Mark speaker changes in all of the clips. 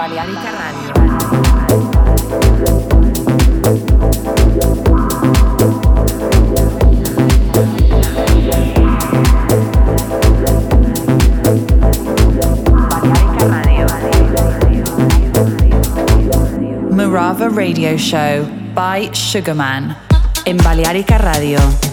Speaker 1: Balearica Radio. Murava Radio Show by Sugarman in Balearica Radio.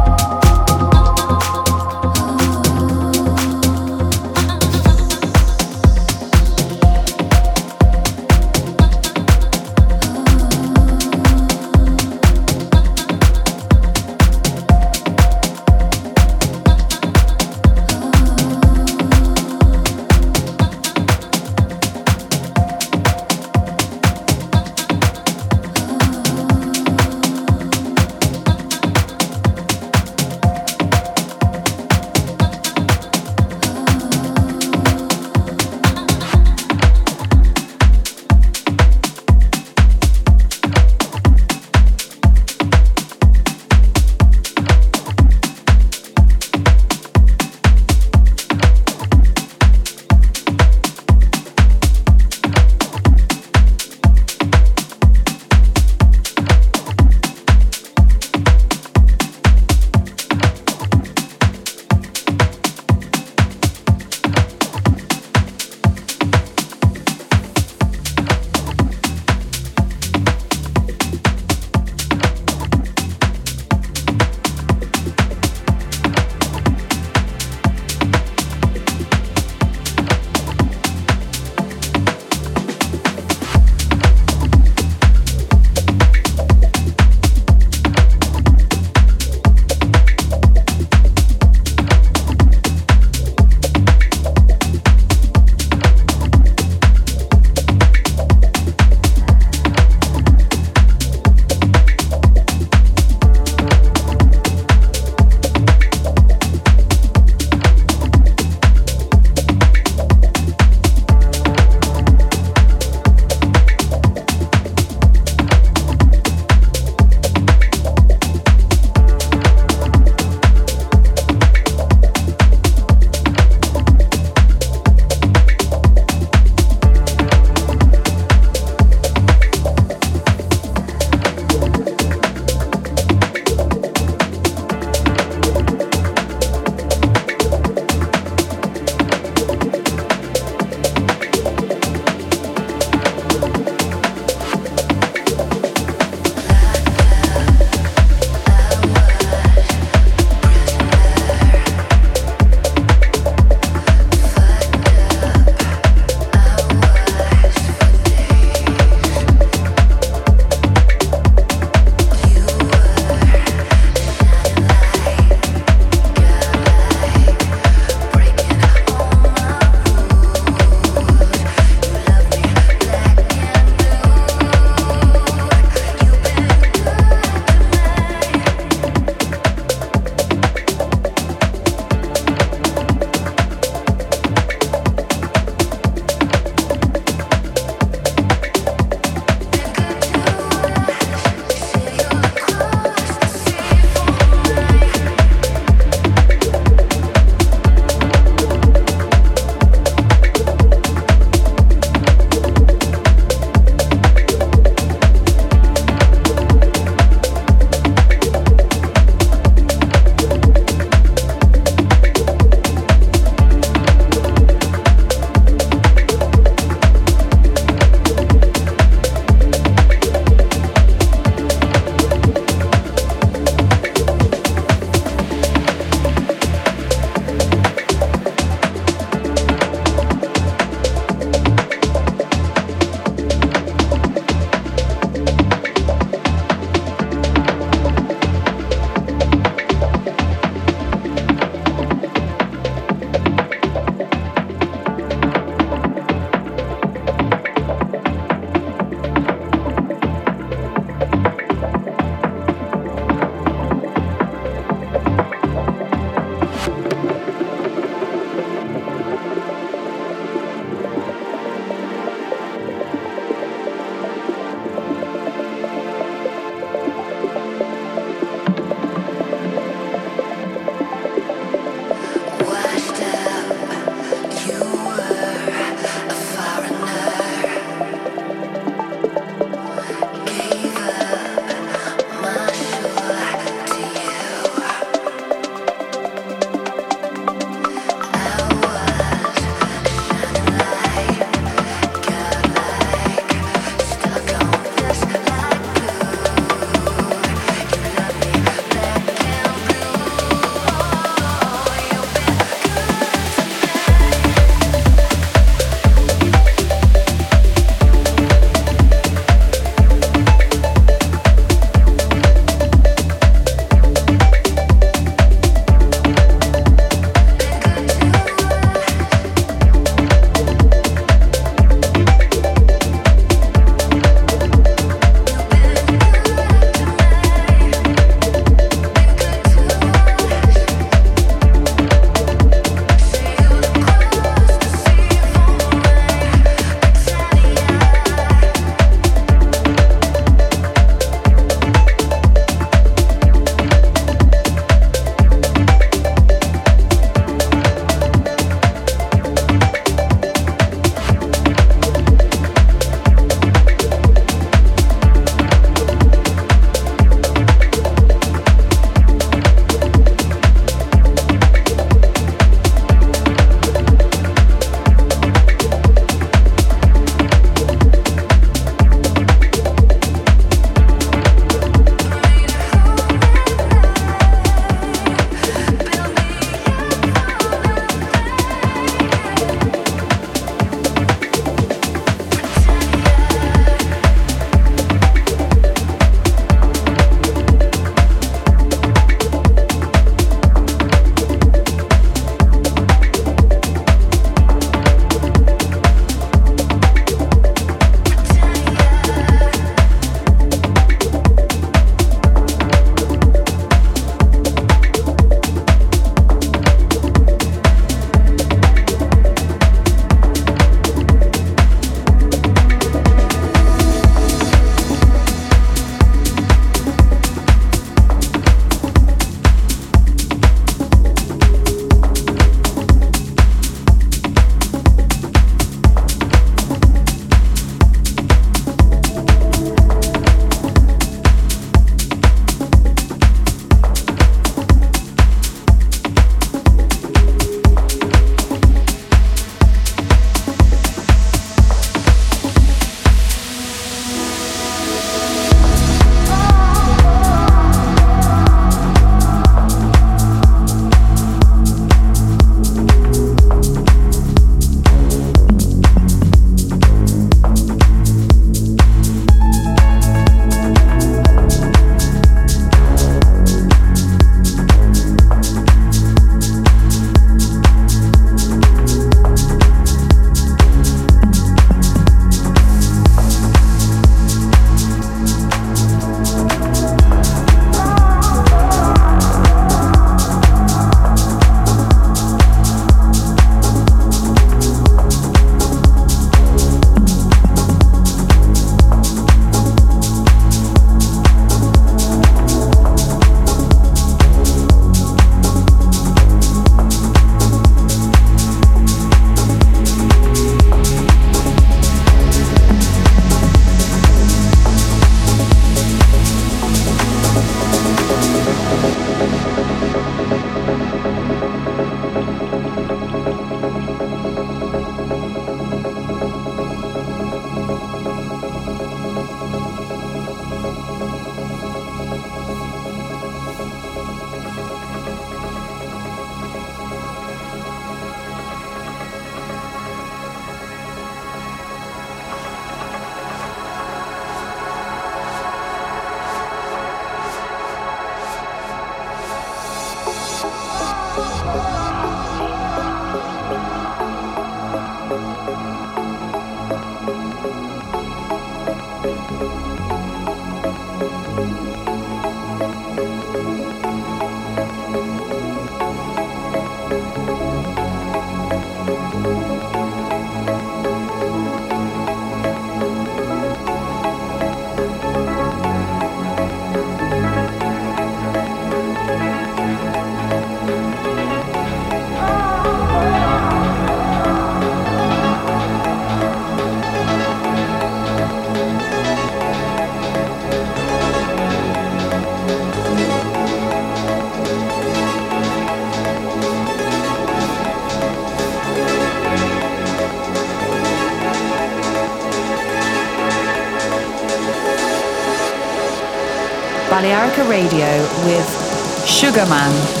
Speaker 2: Radio with Sugarman.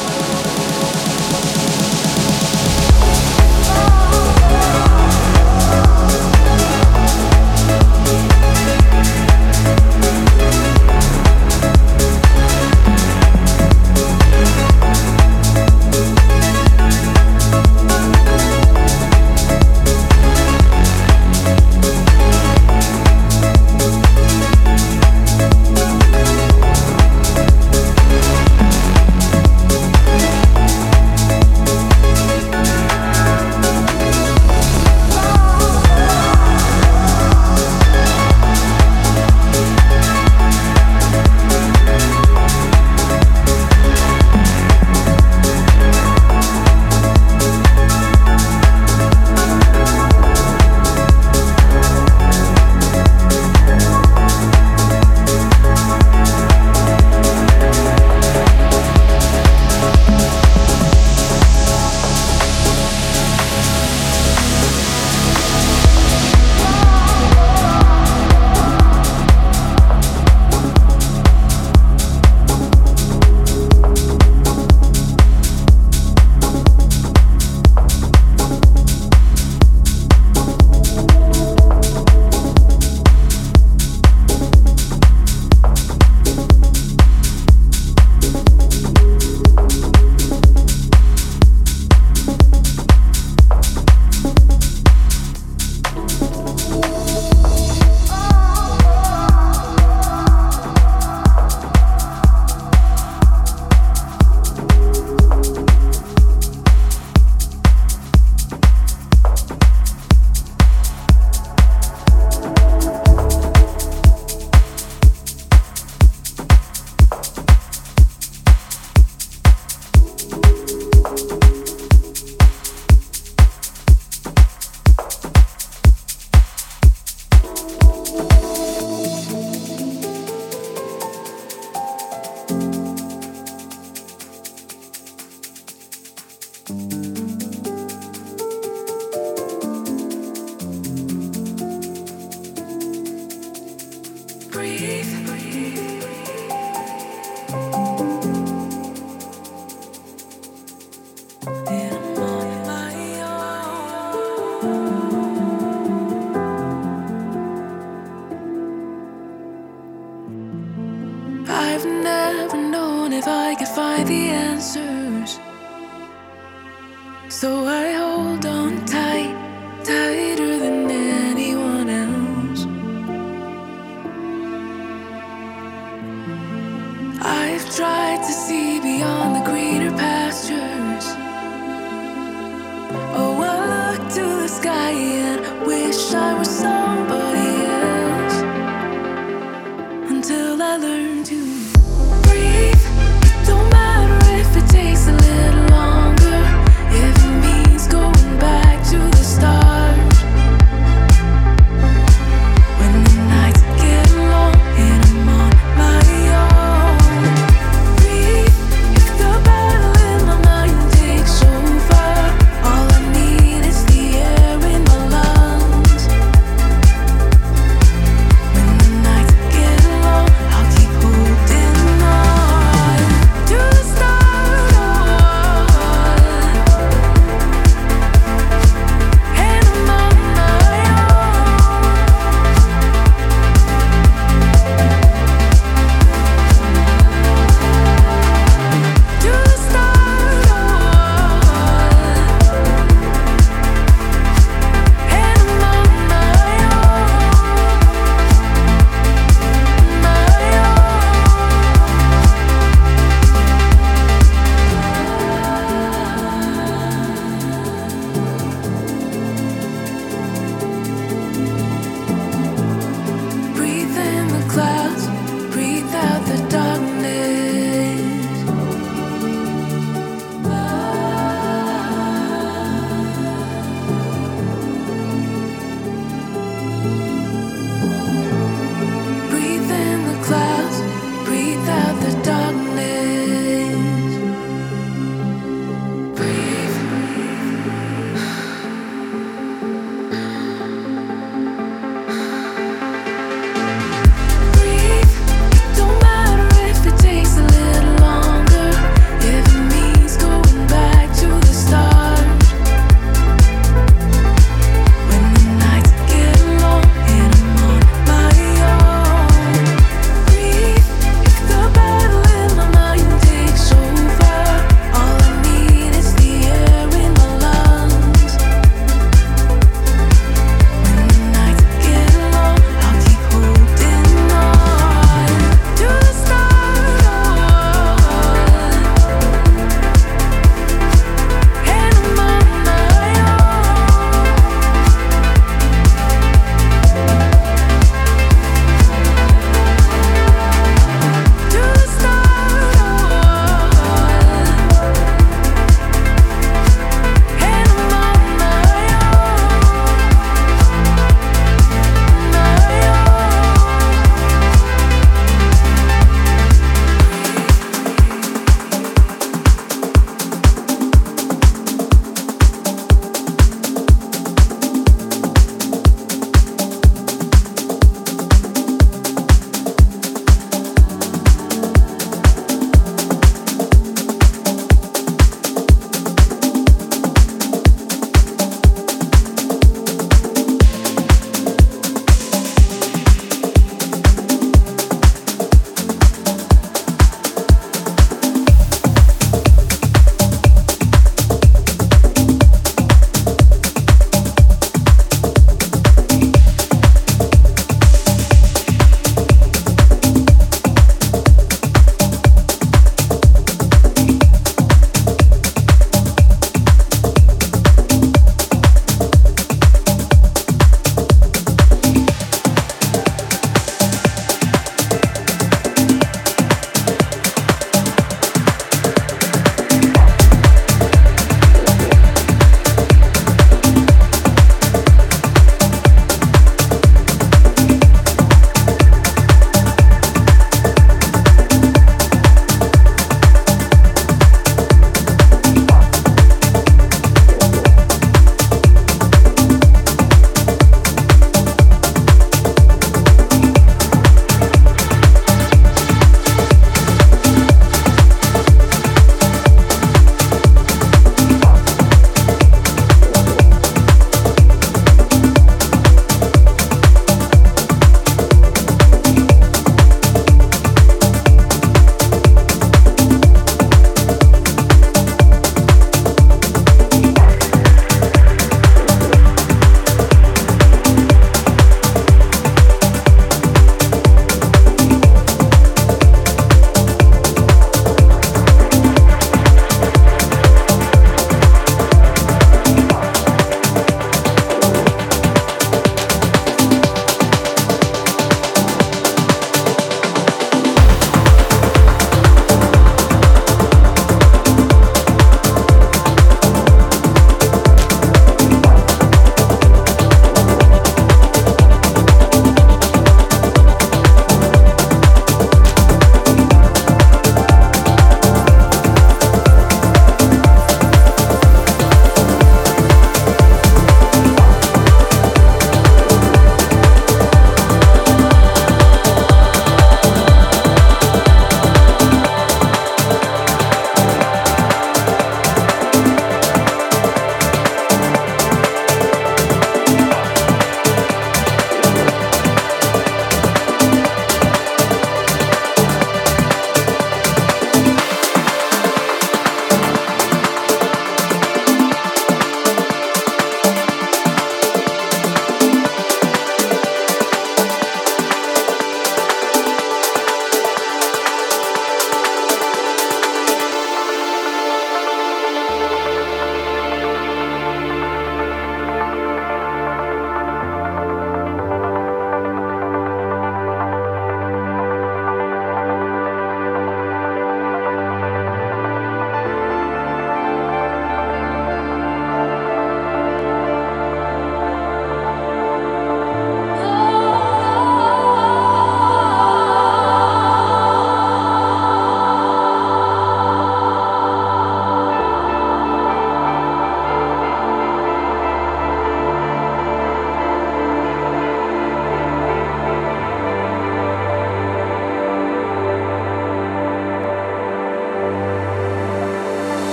Speaker 1: Hey.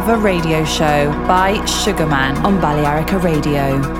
Speaker 1: Murava Radio Show by Sugarman on Balearica Radio.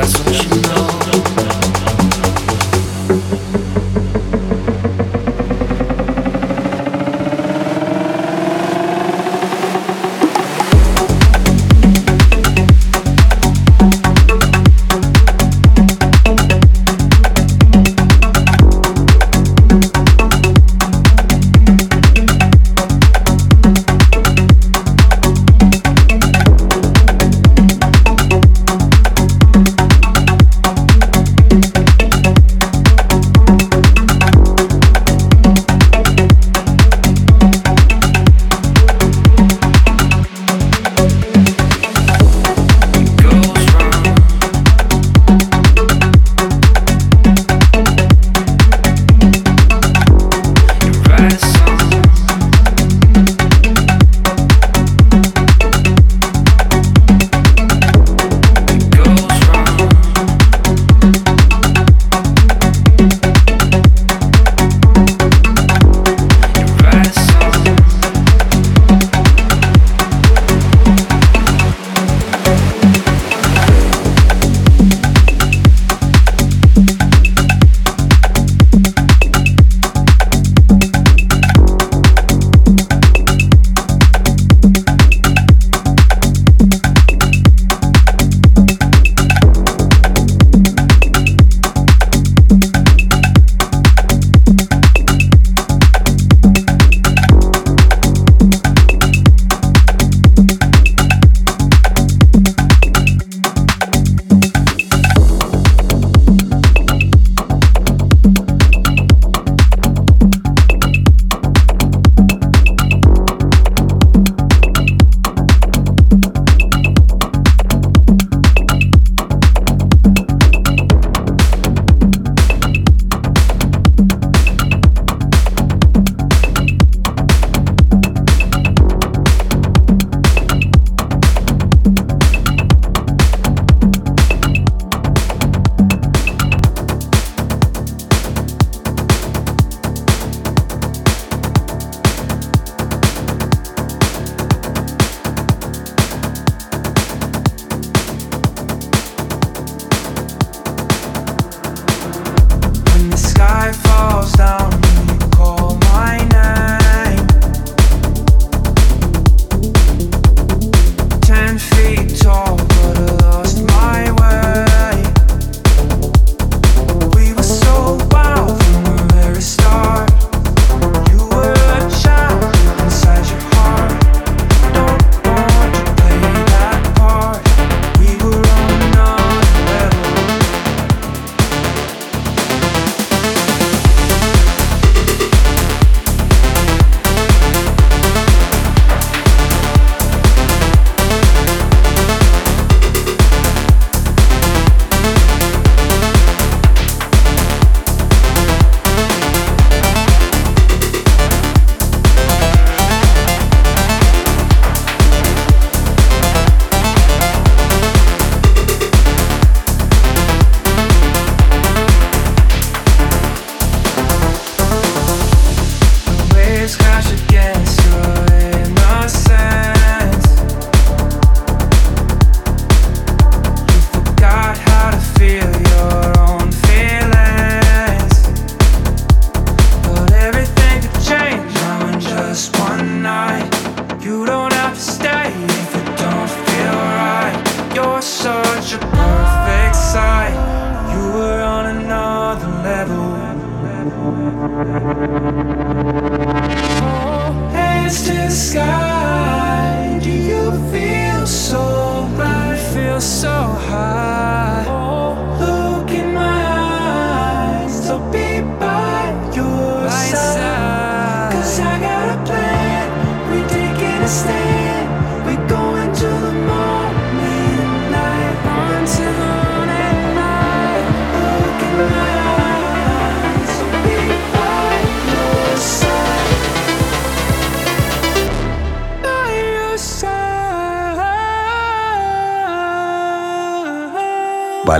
Speaker 3: ações.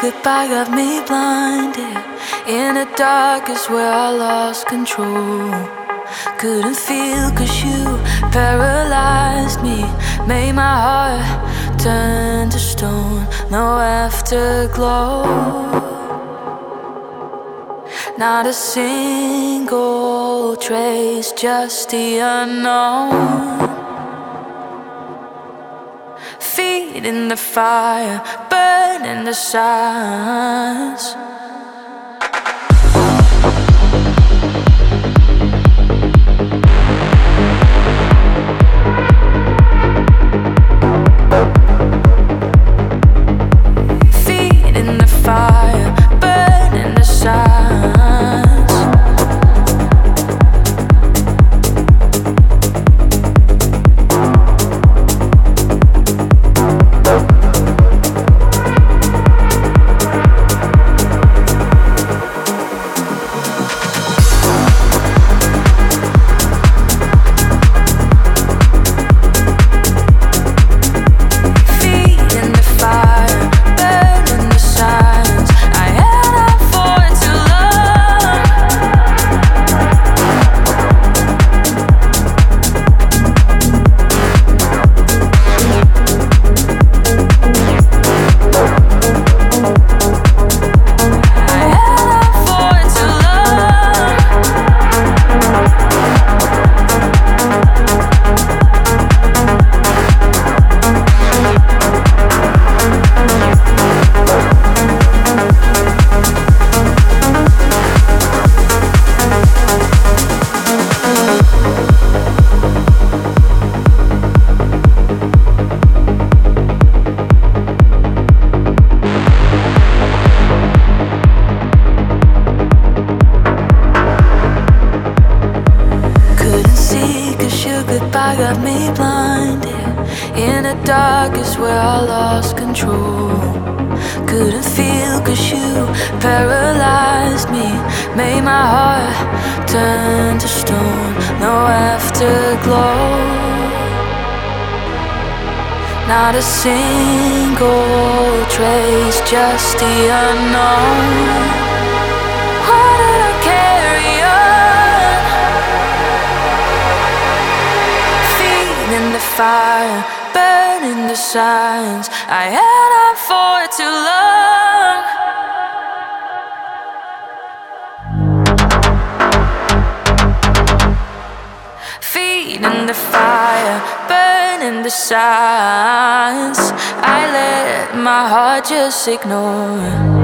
Speaker 2: Goodbye got me blinded. In the dark is where I lost control. Couldn't feel cause you paralyzed me. Made my heart turn to stone. No afterglow. Not a single trace, just the unknown. In the fire, in the silence. Not a single trace, just the unknown. Why did I carry on? Feeding the fire, burning the signs I had on for too long. Feeding the fire, burning the signs I let my heart just ignore.